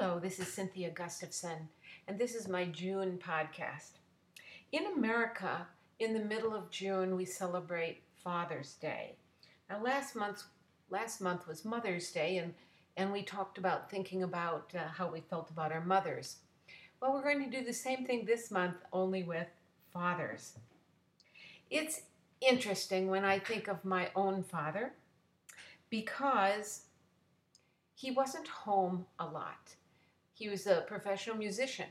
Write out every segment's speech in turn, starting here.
Hello, this is Cynthia Gustavson, and this is my June podcast. In America, in the middle of June, we celebrate Father's Day. Now, last month, last month was Mother's Day, and, and we talked about thinking about uh, how we felt about our mothers. Well, we're going to do the same thing this month, only with fathers. It's interesting when I think of my own father because he wasn't home a lot. He was a professional musician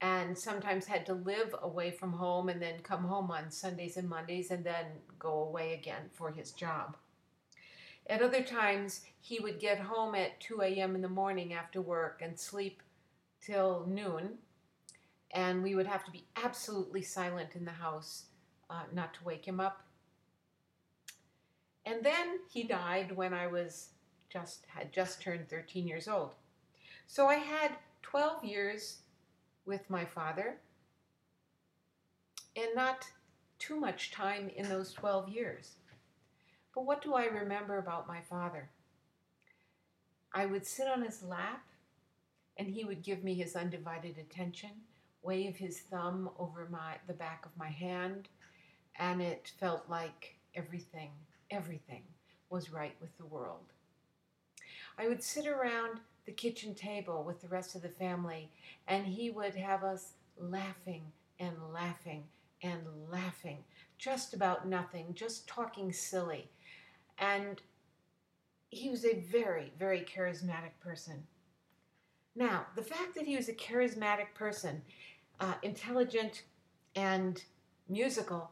and sometimes had to live away from home and then come home on Sundays and Mondays and then go away again for his job. At other times, he would get home at 2 a.m. in the morning after work and sleep till noon, and we would have to be absolutely silent in the house uh, not to wake him up. And then he died when I was just had just turned 13 years old. So I had 12 years with my father and not too much time in those 12 years. But what do I remember about my father? I would sit on his lap and he would give me his undivided attention, wave his thumb over my the back of my hand, and it felt like everything, everything was right with the world. I would sit around the kitchen table with the rest of the family, and he would have us laughing and laughing and laughing, just about nothing, just talking silly. And he was a very, very charismatic person. Now, the fact that he was a charismatic person, uh, intelligent and musical,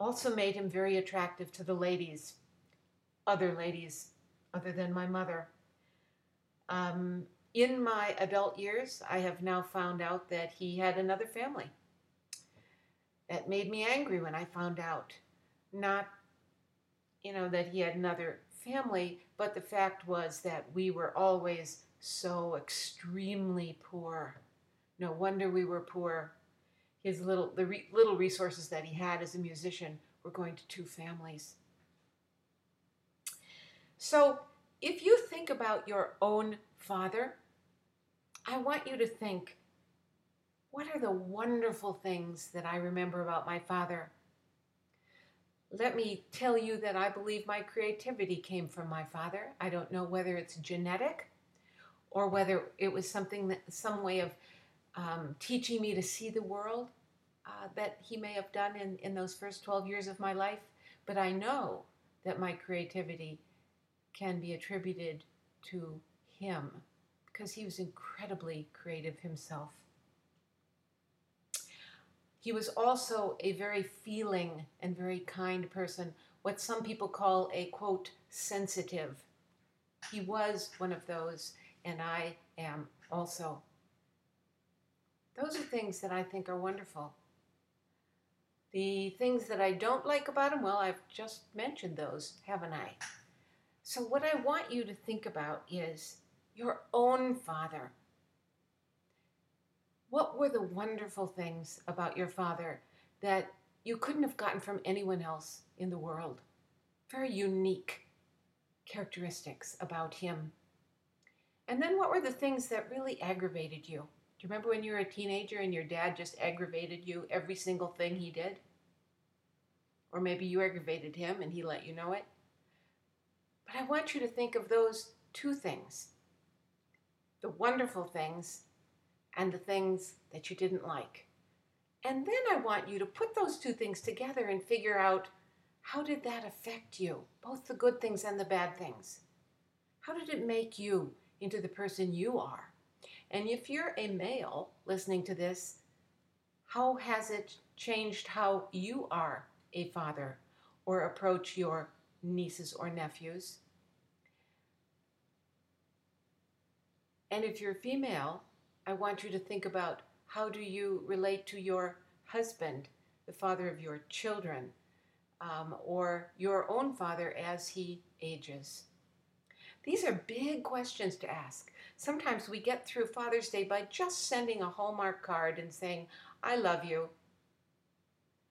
also made him very attractive to the ladies, other ladies other than my mother. Um, in my adult years, I have now found out that he had another family. That made me angry when I found out. Not, you know, that he had another family, but the fact was that we were always so extremely poor. No wonder we were poor. His little the re, little resources that he had as a musician were going to two families. So, if you think about your own father, I want you to think what are the wonderful things that I remember about my father? Let me tell you that I believe my creativity came from my father. I don't know whether it's genetic or whether it was something that some way of um, teaching me to see the world uh, that he may have done in, in those first 12 years of my life. But I know that my creativity can be attributed to him because he was incredibly creative himself. He was also a very feeling and very kind person, what some people call a quote, sensitive. He was one of those, and I am also. Those are things that I think are wonderful. The things that I don't like about him, well, I've just mentioned those, haven't I? So, what I want you to think about is your own father. What were the wonderful things about your father that you couldn't have gotten from anyone else in the world? Very unique characteristics about him. And then what were the things that really aggravated you? Do you remember when you were a teenager and your dad just aggravated you every single thing he did? Or maybe you aggravated him and he let you know it? But I want you to think of those two things the wonderful things and the things that you didn't like. And then I want you to put those two things together and figure out how did that affect you, both the good things and the bad things? How did it make you into the person you are? And if you're a male listening to this, how has it changed how you are a father or approach your nieces or nephews. And if you're female, I want you to think about how do you relate to your husband, the father of your children, um, or your own father as he ages. These are big questions to ask. Sometimes we get through Father's Day by just sending a Hallmark card and saying, I love you,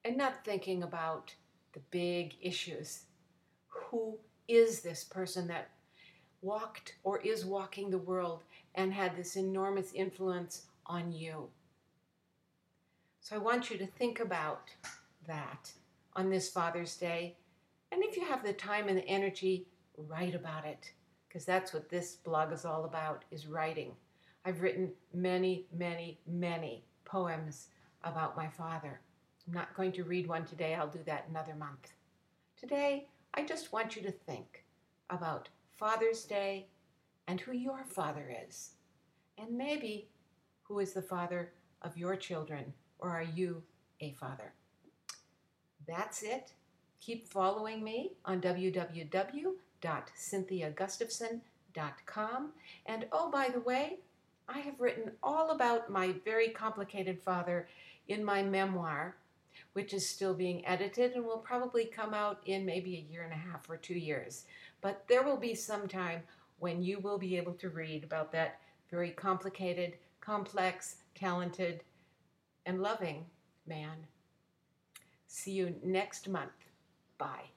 and not thinking about the big issues who is this person that walked or is walking the world and had this enormous influence on you. So I want you to think about that on this Father's Day. And if you have the time and the energy, write about it because that's what this blog is all about is writing. I've written many, many, many poems about my father. I'm not going to read one today. I'll do that another month. Today, I just want you to think about Father's Day and who your father is. And maybe who is the father of your children, or are you a father? That's it. Keep following me on www.cynthiagustavson.com. And oh, by the way, I have written all about my very complicated father in my memoir, which is still being edited and will probably come out in maybe a year and a half or two years. But there will be some time when you will be able to read about that very complicated, complex, talented, and loving man. See you next month. Bye.